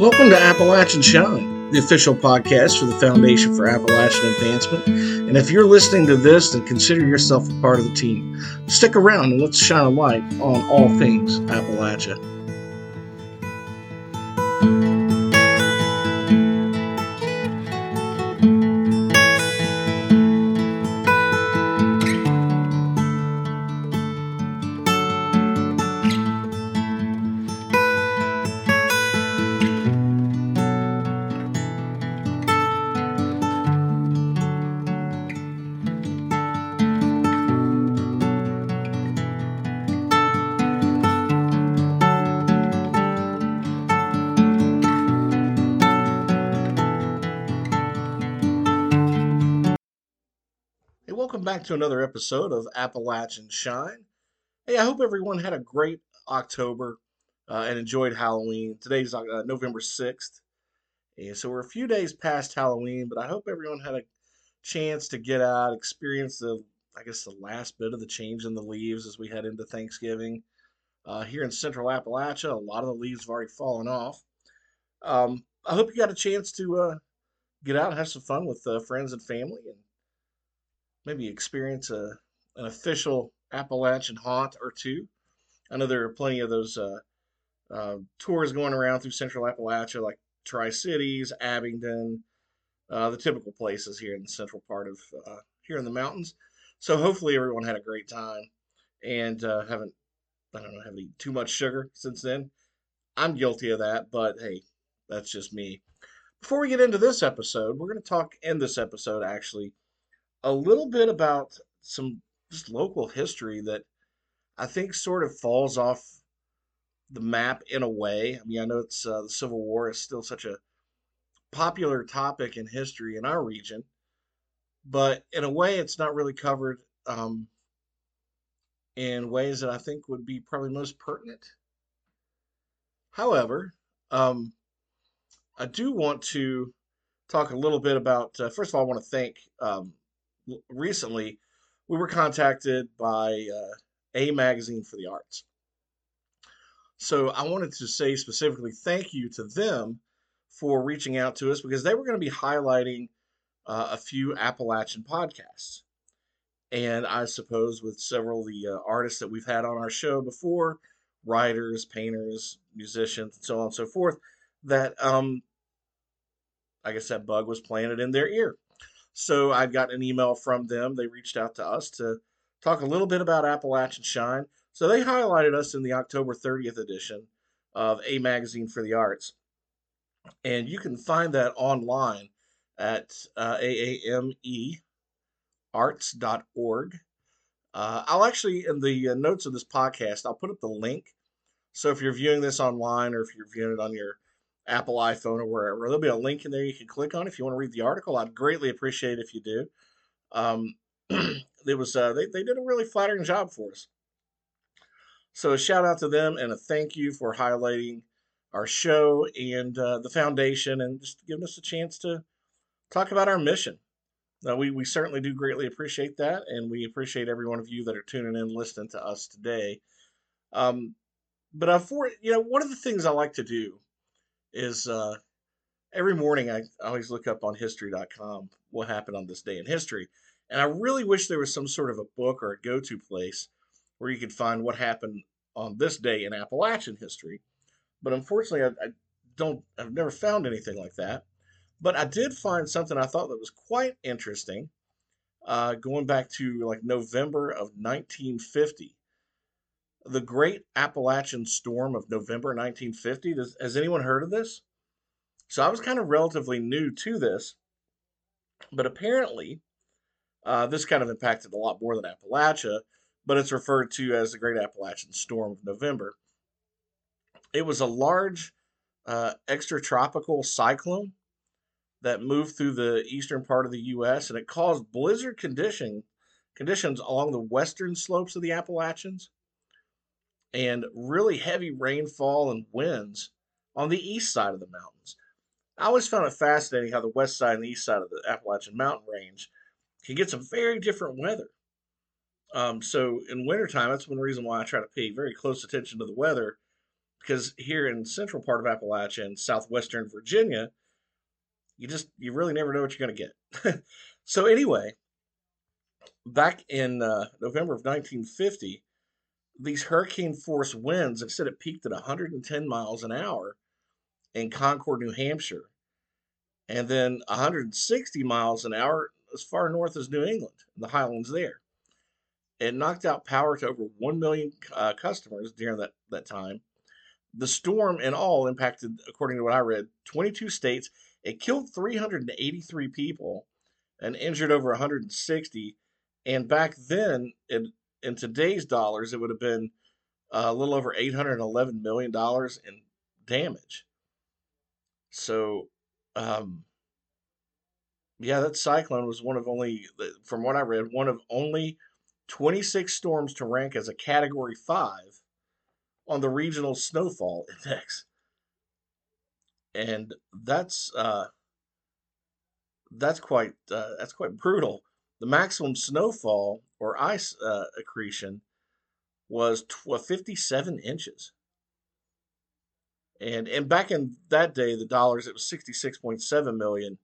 Welcome to Appalachian Shine, the official podcast for the Foundation for Appalachian Advancement. And if you're listening to this, then consider yourself a part of the team. Stick around and let's shine a light on all things Appalachia. To another episode of Appalachian Shine. Hey, I hope everyone had a great October uh, and enjoyed Halloween. Today's uh, November 6th. And so we're a few days past Halloween, but I hope everyone had a chance to get out, experience the, I guess, the last bit of the change in the leaves as we head into Thanksgiving. Uh, here in central Appalachia, a lot of the leaves have already fallen off. Um, I hope you got a chance to uh, get out and have some fun with uh, friends and family and maybe experience a, an official Appalachian haunt or two. I know there are plenty of those uh, uh, tours going around through central Appalachia, like Tri Cities, Abingdon, uh, the typical places here in the central part of uh, here in the mountains. So hopefully everyone had a great time and uh, haven't, I don't know, haven't eaten too much sugar since then. I'm guilty of that, but hey, that's just me. Before we get into this episode, we're going to talk in this episode actually a little bit about some just local history that I think sort of falls off the map in a way. I mean, I know it's uh, the Civil War is still such a popular topic in history in our region, but in a way, it's not really covered um, in ways that I think would be probably most pertinent. However, um, I do want to talk a little bit about. Uh, first of all, I want to thank um, recently we were contacted by uh, a magazine for the arts. So i wanted to say specifically thank you to them for reaching out to us because they were going to be highlighting uh, a few appalachian podcasts. And i suppose with several of the uh, artists that we've had on our show before writers painters musicians and so on and so forth that um, i guess that bug was planted in their ear so I've got an email from them. They reached out to us to talk a little bit about Appalachian Shine. So they highlighted us in the October 30th edition of A Magazine for the Arts. And you can find that online at uh, aamearts.org. Uh, I'll actually, in the uh, notes of this podcast, I'll put up the link. So if you're viewing this online or if you're viewing it on your Apple iPhone or wherever. There'll be a link in there you can click on if you want to read the article. I'd greatly appreciate if you do. Um, it was uh, they they did a really flattering job for us. So a shout out to them and a thank you for highlighting our show and uh, the foundation and just giving us a chance to talk about our mission. Now, we, we certainly do greatly appreciate that, and we appreciate every one of you that are tuning in, listening to us today. Um, but uh, for you know, one of the things I like to do is uh, every morning I always look up on history.com what happened on this day in history. And I really wish there was some sort of a book or a go to place where you could find what happened on this day in Appalachian history. But unfortunately, I, I don't, I've never found anything like that. But I did find something I thought that was quite interesting, uh, going back to like November of 1950 the Great Appalachian Storm of November 1950. Does, has anyone heard of this? So I was kind of relatively new to this, but apparently uh, this kind of impacted a lot more than Appalachia, but it's referred to as the Great Appalachian Storm of November. It was a large uh, extratropical cyclone that moved through the eastern part of the U.S. and it caused blizzard condition, conditions along the western slopes of the Appalachians and really heavy rainfall and winds on the east side of the mountains. I always found it fascinating how the west side and the east side of the Appalachian Mountain Range can get some very different weather. Um, so in wintertime, that's one reason why I try to pay very close attention to the weather because here in central part of Appalachia and southwestern Virginia, you just you really never know what you're going to get. so anyway, back in uh, November of 1950, these hurricane force winds instead it peaked at 110 miles an hour in Concord, New Hampshire, and then 160 miles an hour as far north as New England, the highlands there. It knocked out power to over 1 million uh, customers during that, that time. The storm in all impacted, according to what I read, 22 states. It killed 383 people and injured over 160. And back then, it, in today's dollars, it would have been a little over $811 million in damage. So, um, yeah, that cyclone was one of only, from what I read, one of only 26 storms to rank as a Category 5 on the regional snowfall index. And that's uh, that's quite uh, that's quite brutal. The maximum snowfall or ice uh, accretion was 57 inches. And and back in that day, the dollars it was 66.7 million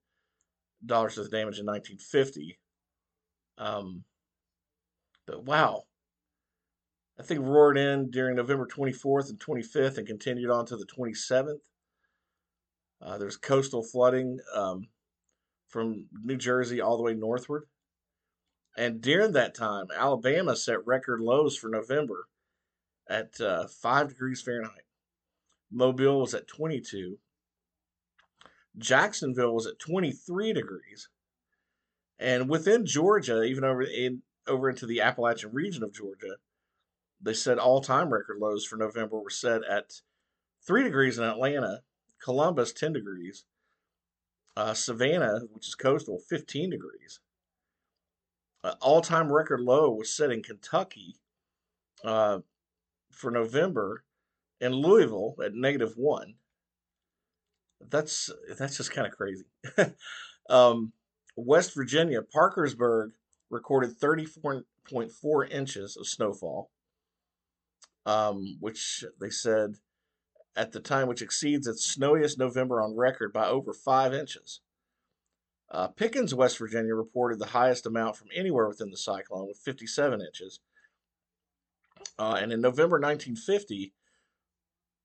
dollars of damage in 1950. Um, but wow, I think roared in during November 24th and 25th and continued on to the 27th. Uh, there's coastal flooding um, from New Jersey all the way northward. And during that time, Alabama set record lows for November at uh, 5 degrees Fahrenheit. Mobile was at 22. Jacksonville was at 23 degrees. And within Georgia, even over in over into the Appalachian region of Georgia, they said all-time record lows for November were set at 3 degrees in Atlanta, Columbus 10 degrees, uh, Savannah, which is coastal, 15 degrees. Uh, all-time record low was set in Kentucky uh, for November in Louisville at negative one. That's that's just kind of crazy. um, West Virginia, Parkersburg recorded 34.4 inches of snowfall, um, which they said at the time, which exceeds its snowiest November on record by over five inches. Uh, Pickens, West Virginia, reported the highest amount from anywhere within the cyclone with 57 inches. Uh, and in November 1950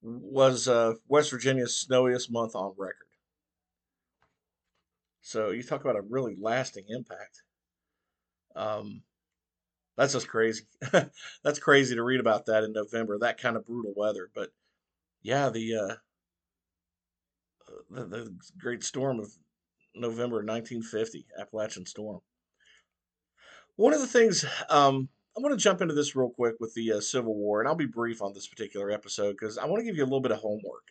was uh, West Virginia's snowiest month on record. So you talk about a really lasting impact. Um, that's just crazy. that's crazy to read about that in November, that kind of brutal weather. But yeah, the uh, the, the great storm of November 1950, Appalachian Storm. One of the things um, I want to jump into this real quick with the uh, Civil War, and I'll be brief on this particular episode because I want to give you a little bit of homework.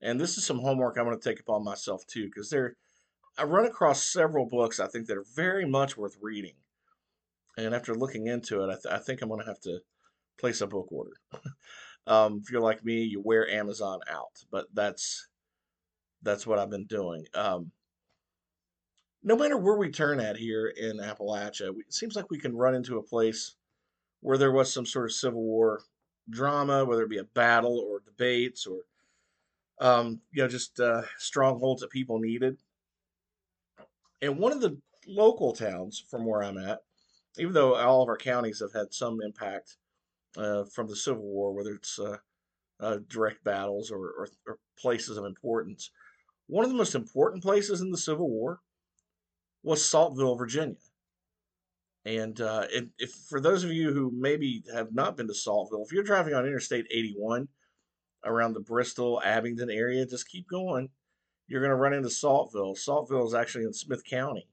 And this is some homework I'm going to take upon myself too, because there, I run across several books I think that are very much worth reading and after looking into it, I, th- I think I'm going to have to place a book order. um, if you're like me, you wear Amazon out, but that's that's what I've been doing. Um, no matter where we turn at here in Appalachia, it seems like we can run into a place where there was some sort of Civil War drama, whether it be a battle or debates or um, you know just uh, strongholds that people needed. And one of the local towns from where I'm at even though all of our counties have had some impact uh, from the Civil War, whether it's uh, uh, direct battles or, or, or, places of importance, one of the most important places in the Civil War was Saltville, Virginia. And uh, if, if, for those of you who maybe have not been to Saltville, if you're driving on Interstate 81 around the Bristol, Abingdon area, just keep going. You're going to run into Saltville. Saltville is actually in Smyth County.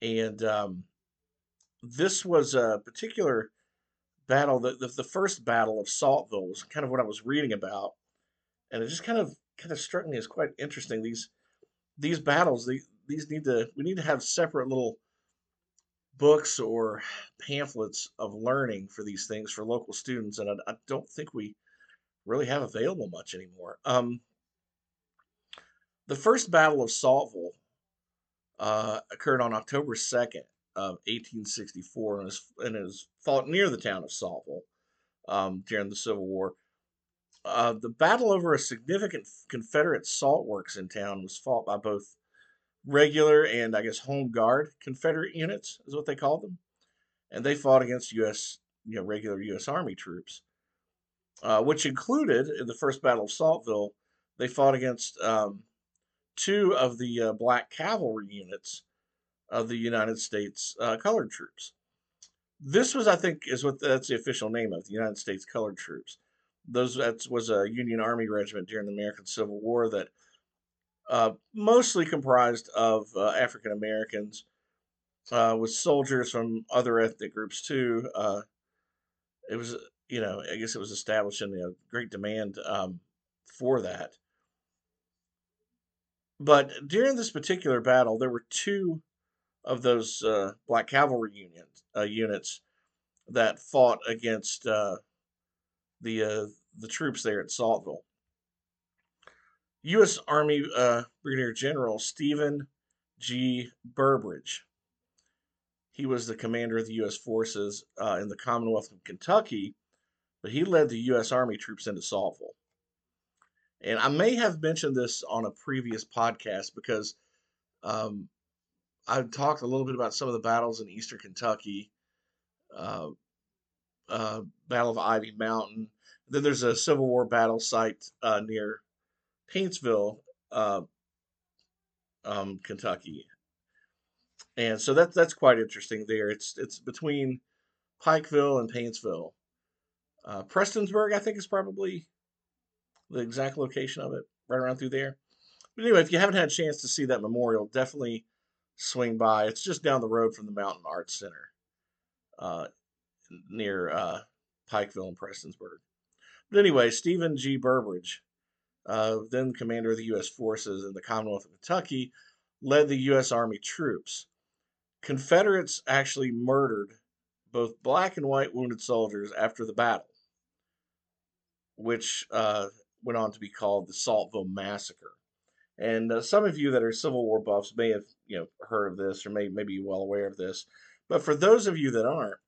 And um, this was a particular battle. The, the, the first battle of Saltville was kind of what I was reading about, and it just kind of kind of struck me as quite interesting. These these battles, these, these need to we need to have separate little books or pamphlets of learning for these things for local students, and I, I don't think we really have available much anymore. Um, the first Battle of Saltville uh, occurred on October 2nd, of 1864 and was, and was fought near the town of Saltville um, during the Civil War. Uh, the battle over a significant Confederate salt works in town was fought by both regular and, I guess, home guard Confederate units, is what they called them. And they fought against U.S., you know, regular U.S. Army troops, uh, which included, in the First Battle of Saltville, they fought against um, two of the uh, black cavalry units of the United States uh, colored troops. This was, I think, is what that's the official name of the United States colored troops. Those that was a Union Army regiment during the American Civil War that uh, mostly comprised of uh, African Americans, uh, with soldiers from other ethnic groups too. Uh, it was, you know, I guess it was establishing a great demand um, for that. But during this particular battle, there were two of those uh, black cavalry unions, units that fought against the the troops there at Saltville. U.S. Army uh, Brigadier General Stephen G. Burbridge. He was the commander of the U.S. forces uh, in the Commonwealth of Kentucky, but he led the U.S. Army troops into Saltville. And I may have mentioned this on a previous podcast because um, I talked a little bit about some of the battles in Eastern Kentucky, uh, uh, Battle of Ivy Mountain. Then there's a Civil War battle site uh, near Paintsville, uh, um, Kentucky, and so that's that's quite interesting. There, it's it's between Pikeville and Paintsville. Uh, Prestonsburg, I think, is probably the exact location of it, right around through there. But anyway, if you haven't had a chance to see that memorial, definitely swing by. It's just down the road from the Mountain Arts Center, uh, near uh, Pikeville and Prestonsburg. But anyway, Stephen G. Burbridge, uh, then commander of the U.S. forces in the Commonwealth of Kentucky, led the U.S. Army troops. Confederates actually murdered both black and white wounded soldiers after the battle, which uh, went on to be called the Saltville Massacre. And uh, some of you that are Civil War buffs may have you know heard of this or may, may be well aware of this. But for those of you that aren't,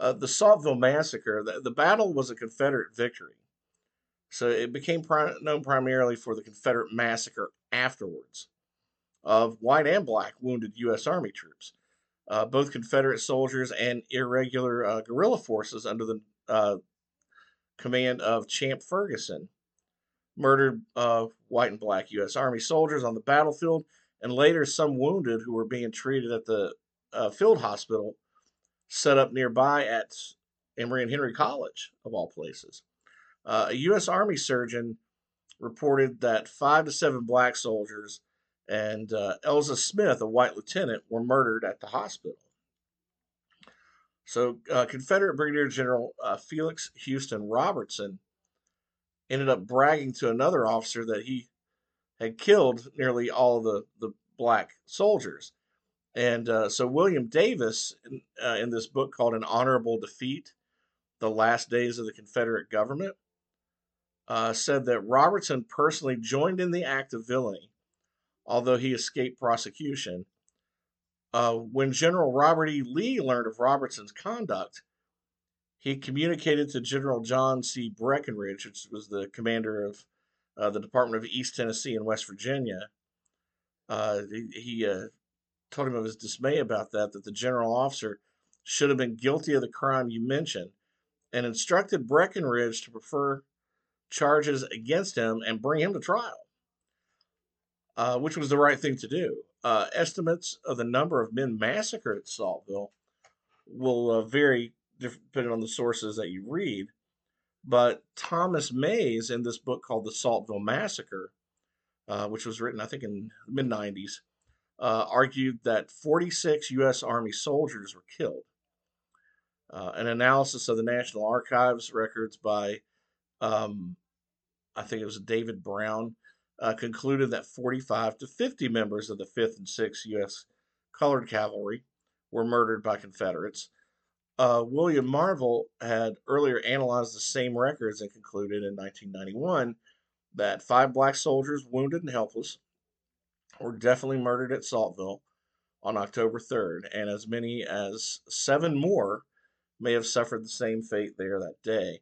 uh, the Saltville Massacre, the, the, battle was a Confederate victory. So it became pri- known primarily for the Confederate massacre afterwards of white and black wounded U.S. Army troops. Uh, both Confederate soldiers and irregular uh, guerrilla forces under the uh, command of Champ Ferguson murdered uh, white and black U.S. Army soldiers on the battlefield, and later some wounded who were being treated at the uh, field hospital set up nearby at Emory and Henry College, of all places. Uh, a U.S. Army surgeon reported that five to seven black soldiers and uh, Elza Smith, a white lieutenant, were murdered at the hospital. So, uh, Confederate Brigadier General uh, Felix Houston Robertson ended up bragging to another officer that he had killed nearly all the, the black soldiers. And uh, so William Davis, in, uh, in, this book called An Honorable Defeat The Last Days of the Confederate Government, uh, said that Robertson personally joined in the act of villainy, although he escaped prosecution. Uh, when General Robert E. Lee learned of Robertson's conduct, he communicated to General John C. Breckinridge, which was the commander of uh, the Department of East Tennessee and West Virginia. Uh, he, he uh, told him of his dismay about that, that the general officer should have been guilty of the crime you mentioned, and instructed Breckinridge to prefer charges against him and bring him to trial, uh, which was the right thing to do. Uh, estimates of the number of men massacred at Saltville will uh, vary depending on the sources that you read. But Thomas Mays, in this book called The Saltville Massacre, uh, which was written, I think, in the mid 90s, uh, argued that 46 U.S. Army soldiers were killed. Uh, an analysis of the National Archives records by, um, I think it was David Brown, uh, concluded that 45 to 50 members of the 5th and 6th U.S. Colored Cavalry were murdered by Confederates uh, William Marvel had earlier analyzed the same records and concluded in 1991 that five black soldiers, wounded and helpless, were definitely murdered at Saltville on October 3rd, and as many as seven more may have suffered the same fate there that day.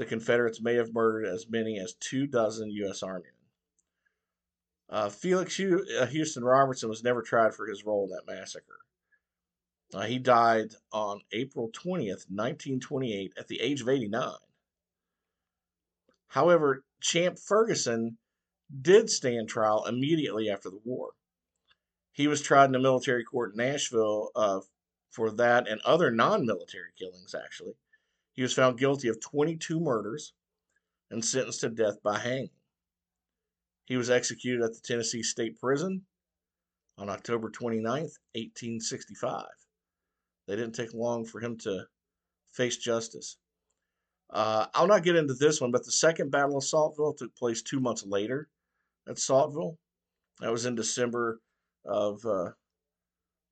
The Confederates may have murdered as many as two dozen U.S. Army men. Uh, Felix uh, Houston Robertson was never tried for his role in that massacre. Uh, he died on April 20th, 1928, at the age of 89. However, Champ Ferguson did stand trial immediately after the war. He was tried in a military court in Nashville uh, for that and other non military killings, actually. He was found guilty of 22 murders and sentenced to death by hanging. He was executed at the Tennessee State Prison on October 29th, 1865. They didn't take long for him to face justice. Uh, I'll not get into this one, but the second Battle of Saltville took place two months later at Saltville. That was in December of uh,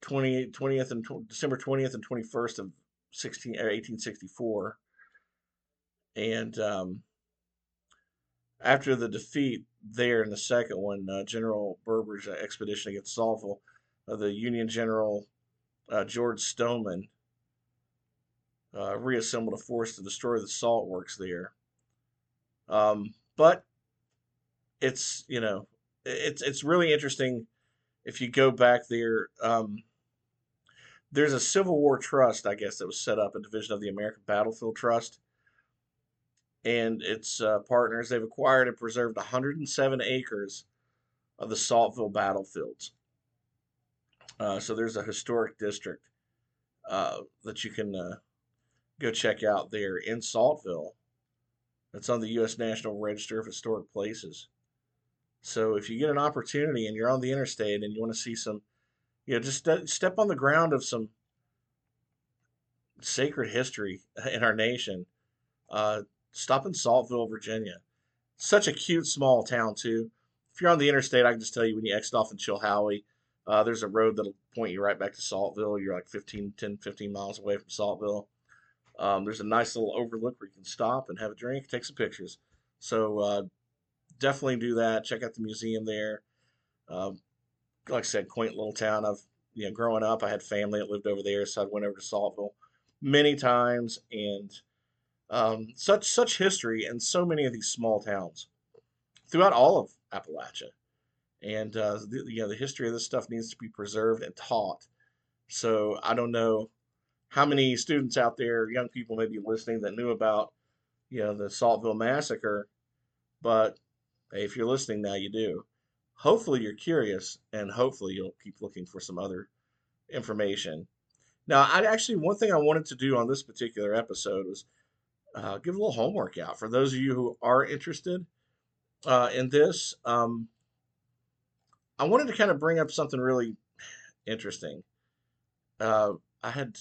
20, 20th and December 20th and 21st of 16, 1864. And um, after the defeat there in the second one, uh, General Burbridge expedition against Saltville, uh, the Union General uh, George Stoneman uh, reassembled a force to destroy the salt works there. Um, but it's you know it's it's really interesting if you go back there. Um, there's a Civil War trust, I guess, that was set up, a division of the American Battlefield Trust, and its uh, partners. They've acquired and preserved 107 acres of the Saltville battlefields. Uh, so there's a historic district uh, that you can uh, go check out there in Saltville. It's on the U.S. National Register of Historic Places. So if you get an opportunity and you're on the interstate and you want to see some, you know, just step on the ground of some sacred history in our nation. Uh, stop in Saltville, Virginia. Such a cute small town too. If you're on the interstate, I can just tell you when you exit off in Chilhowie, uh, there's a road that'll point you right back to Saltville. You're like 15, 10, 15 miles away from Saltville. Um, there's a nice little overlook where you can stop and have a drink, take some pictures. So uh, definitely do that. Check out the museum there. Um, like I said, quaint little town. I've you know, growing up, I had family that lived over there, so I went over to Saltville many times, and um, such such history and so many of these small towns throughout all of Appalachia. And uh, the, you know, the history of this stuff needs to be preserved and taught. So I don't know how many students out there, young people may be listening that knew about, you know, the Saltville massacre, but hey, if you're listening now, you do. Hopefully, you're curious, and hopefully, you'll keep looking for some other information. Now, I actually one thing I wanted to do on this particular episode was uh, give a little homework out for those of you who are interested uh, in this. Um, I wanted to kind of bring up something really interesting. Uh, I had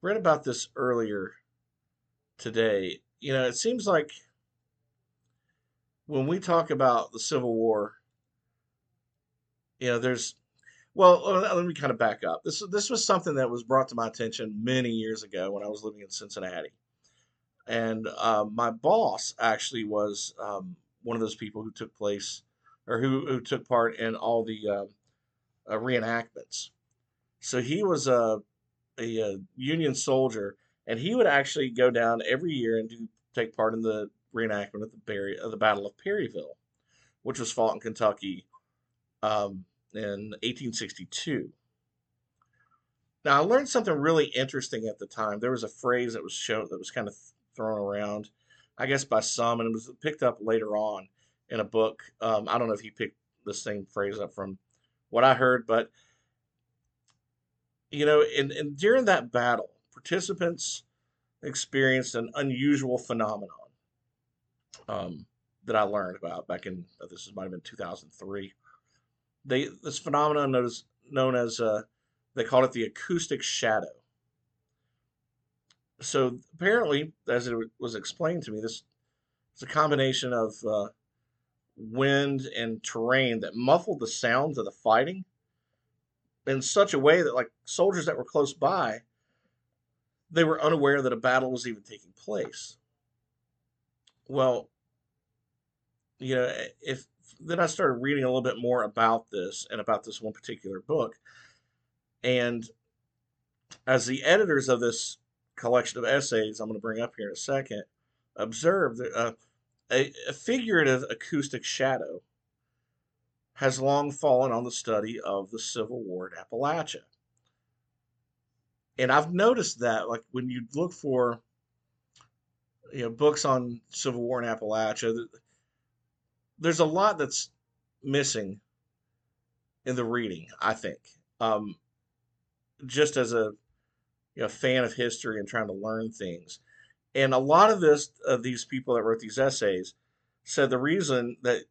read about this earlier today. You know, it seems like when we talk about the Civil War, you know, there's well, let me kind of back up. This this was something that was brought to my attention many years ago when I was living in Cincinnati, and uh, my boss actually was um, one of those people who took place or who who took part in all the uh, uh, reenactments. So he was a a, a Union soldier, and he would actually go down every year and do take part in the reenactment of the Barry, of the Battle of Perryville, which was fought in Kentucky um, in 1862. Now I learned something really interesting at the time. There was a phrase that was shown that was kind of thrown around, I guess by some, and it was picked up later on in a book. Um, I don't know if he picked the same phrase up from what I heard, but you know, and, and during that battle, participants experienced an unusual phenomenon um, that I learned about back in uh, this might have been 2003. They this phenomenon known as known as uh, they called it the acoustic shadow. So apparently, as it was explained to me, this is a combination of uh, wind and terrain that muffled the sounds of the fighting in such a way that like soldiers that were close by they were unaware that a battle was even taking place well you know if then i started reading a little bit more about this and about this one particular book and as the editors of this collection of essays i'm going to bring up here in a second observed uh, a, a figurative acoustic shadow has long fallen on the study of the Civil War in Appalachia. And I've noticed that, like when you look for, you know, books on Civil War in Appalachia, there's a lot that's missing in the reading. I think, um, just as a you know, fan of history and trying to learn things, and a lot of this of these people that wrote these essays said the reason that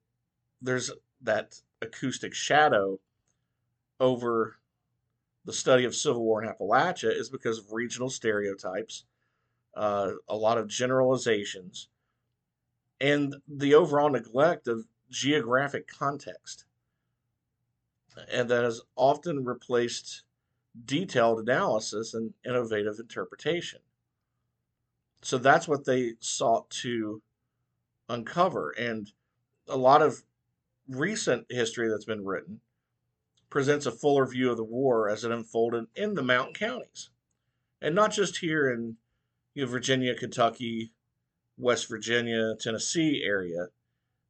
there's that acoustic shadow over the study of Civil War in Appalachia is because of regional stereotypes, uh, a lot of generalizations, and the overall neglect of geographic context. And that has often replaced detailed analysis and innovative interpretation. So that's what they sought to uncover. And a lot of recent history that's been written presents a fuller view of the war as it unfolded in the mountain counties. And not just here in you know, Virginia, Kentucky, West Virginia, Tennessee area,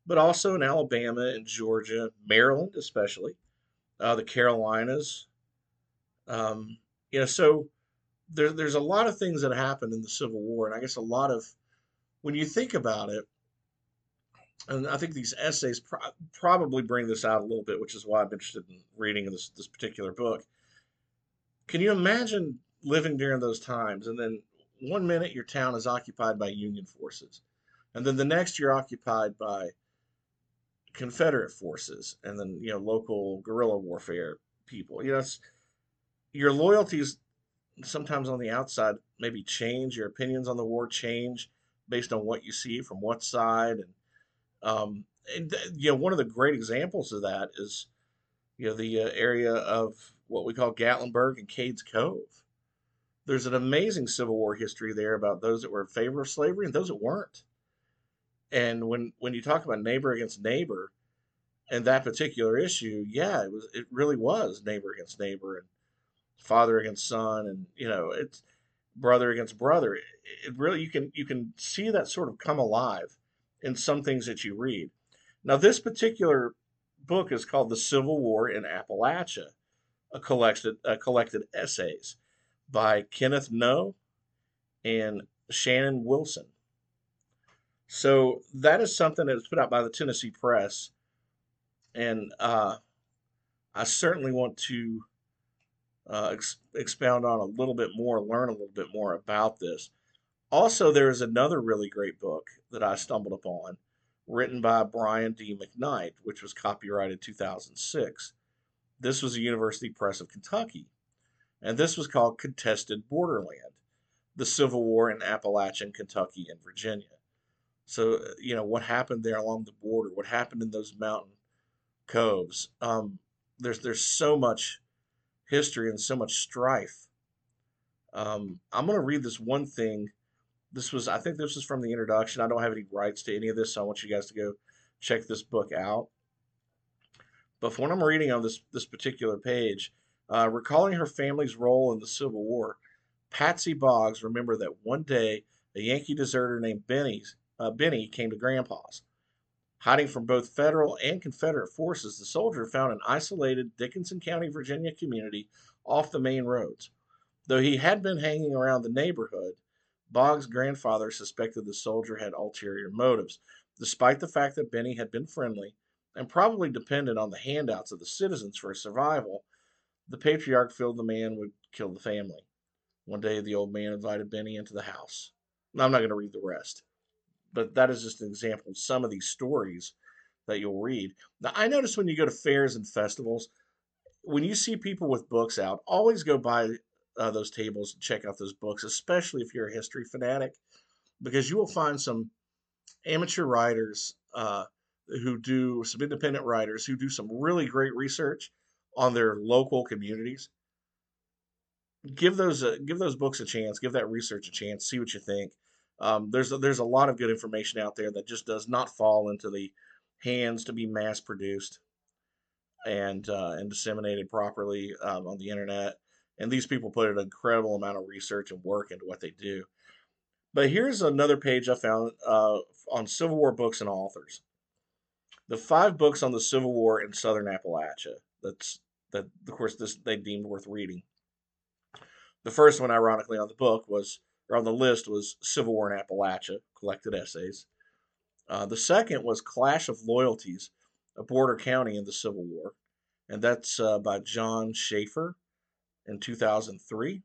but also in Alabama and Georgia, Maryland, especially, uh, the Carolinas. Um, you know, so there, there's a lot of things that happened in the Civil War, and I guess a lot of when you think about it, and I think these essays pro- probably bring this out a little bit, which is why I'm interested in reading this this particular book. Can you imagine living during those times, and then one minute your town is occupied by Union forces, and then the next you're occupied by Confederate forces, and then you know local guerrilla warfare people. You know, your loyalties sometimes on the outside maybe change. Your opinions on the war change based on what you see from what side, and um, and you know, one of the great examples of that is, you know, the uh, area of what we call Gatlinburg and Cades Cove. There's an amazing Civil War history there about those that were in favor of slavery and those that weren't. And when when you talk about neighbor against neighbor, and that particular issue, yeah, it was it really was neighbor against neighbor and father against son, and you know it's brother against brother. It, it really you can you can see that sort of come alive in some things that you read. Now, this particular book is called The Civil War in Appalachia, a collected, a collected essays by Kenneth Noe and Shannon Wilson. So that is something that was put out by the Tennessee Press, and uh, I certainly want to uh, ex- expound on a little bit more, learn a little bit more about this. Also, there is another really great book that I stumbled upon, written by Brian D. McKnight, which was copyrighted 2006. This was a University Press of Kentucky, and this was called Contested Borderland The Civil War in Appalachian, Kentucky, and Virginia. So, you know, what happened there along the border, what happened in those mountain coves. Um, there's, there's so much history and so much strife. Um, I'm going to read this one thing this was I think this was from the introduction. I don't have any rights to any of this, so I want you guys to go check this book out. But for when I'm reading on this this particular page, uh, recalling her family's role in the Civil War, Patsy Boggs remembered that one day a Yankee deserter named Benny uh, Benny came to Grandpa's. Hiding from both Federal and Confederate forces, the soldier found an isolated Dickenson County, Virginia community off the main roads. Though he had been hanging around the neighborhood, Boggs' grandfather suspected the soldier had ulterior motives, despite the fact that Benny had been friendly and probably depended on the handouts of the citizens for his survival. The patriarch feared the man would kill the family. One day, the old man invited Benny into the house. I'm not going to read the rest, but that is just an example of some of these stories that you'll read. Now, I notice when you go to fairs and festivals, when you see people with books out, always go by uh, those tables and check out those books, especially if you're a history fanatic, because you will find some amateur writers uh, who do some independent writers who do some really great research on their local communities. Give those give those books a chance. Give that research a chance. See what you think. Um, there's a, there's a lot of good information out there that just does not fall into the hands to be mass produced and uh, and disseminated properly um, on the internet. And these people put an incredible amount of research and work into what they do. But here's another page I found uh, on Civil War books and authors. The five books on the Civil War in Southern Appalachia. That's that. Of course, this they deemed worth reading. The first one, ironically, on the book was or on the list was Civil War in Appalachia, collected essays. Uh, the second was Clash of Loyalties, a border county in the Civil War, and that's uh, by John Shaffer in 2003.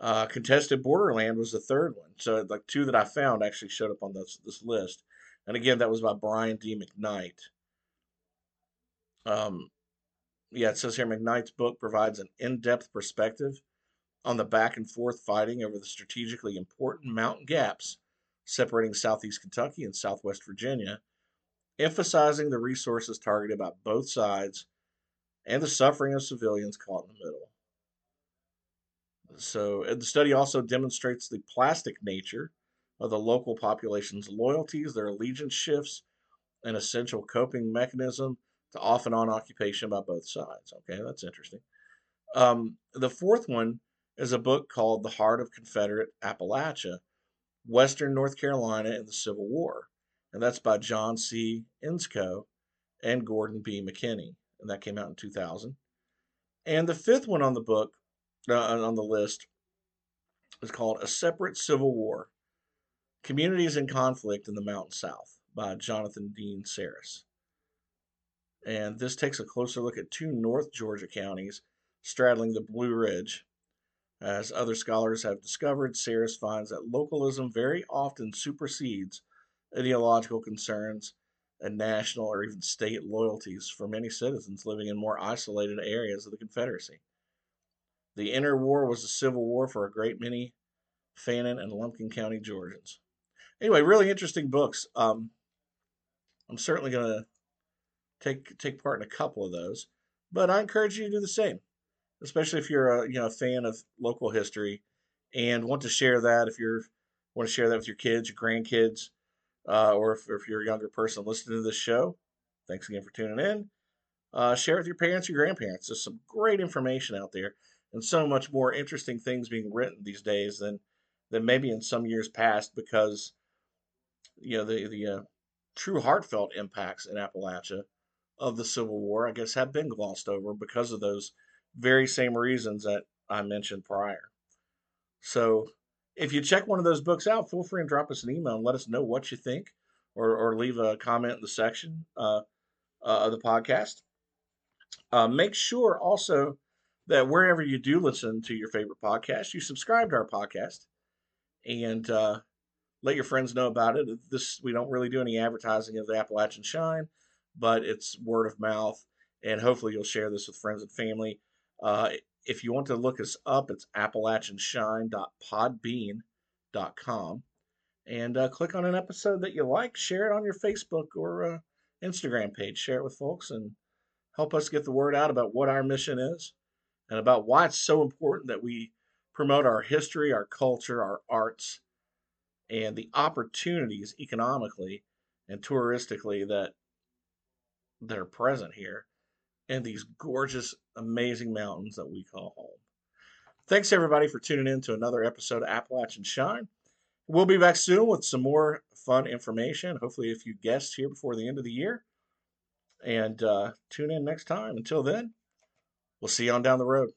Uh, Contested Borderland was the third one. So, like two that I found actually showed up on this this list, and again, that was by Brian D. McKnight. Um, yeah, it says here McKnight's book provides an in-depth perspective on the back and forth fighting over the strategically important mountain gaps separating southeast Kentucky and southwest Virginia, emphasizing the resources targeted by both sides and the suffering of civilians caught in the middle. So, the study also demonstrates the plastic nature of the local population's loyalties, their allegiance shifts, an essential coping mechanism to off and on occupation by both sides. Okay, that's interesting. Um, the fourth one is a book called The Heart of Confederate Appalachia Western North Carolina in the Civil War. And that's by John C. Inscoe and Gordon B. McKinney. And that came out in 2000. And the fifth one on the book, uh, on the list, is called A Separate Civil War Communities in Conflict in the Mountain South by Jonathan Dean Sarris. And this takes a closer look at two North Georgia counties straddling the Blue Ridge as other scholars have discovered, Sarris finds that localism very often supersedes ideological concerns and national or even state loyalties for many citizens living in more isolated areas of the Confederacy. The interwar was a civil war for a great many Fannin and Lumpkin County Georgians. Anyway, really interesting books. Um, I'm certainly going to take take part in a couple of those, but I encourage you to do the same especially if you're a you know a fan of local history and want to share that. If you're want to share that with your kids, your grandkids, uh, or if, if, you're a younger person listening to this show, thanks again for tuning in. Uh, share it with your parents, your grandparents. There's some great information out there, and so much more interesting things being written these days than than maybe in some years past because you know the the uh, true heartfelt impacts in Appalachia of the Civil War, I guess, have been glossed over because of those very same reasons that I mentioned prior. So if you check one of those books out, feel free and drop us an email and let us know what you think or, or leave a comment in the section uh, uh, of the podcast. Uh, make sure also that wherever you do listen to your favorite podcast, you subscribe to our podcast and uh, let your friends know about it. This we don't really do any advertising of the Appalachian Shine, but it's word of mouth, and hopefully you'll share this with friends and family. Uh, if you want to look us up, it's appalachianshine.podbean.com. And uh, click on an episode that you like, share it on your Facebook or uh, Instagram page, share it with folks, and help us get the word out about what our mission is and about why it's so important that we promote our history, our culture, our arts, and the opportunities economically and touristically that that are present here and these gorgeous, amazing mountains that we call home. Thanks everybody for tuning in to another episode of Appalachian Shine. We'll be back soon with some more fun information. Hopefully, a few guests here before the end of the year. And uh, tune in next time. Until then, we'll see you on down the road.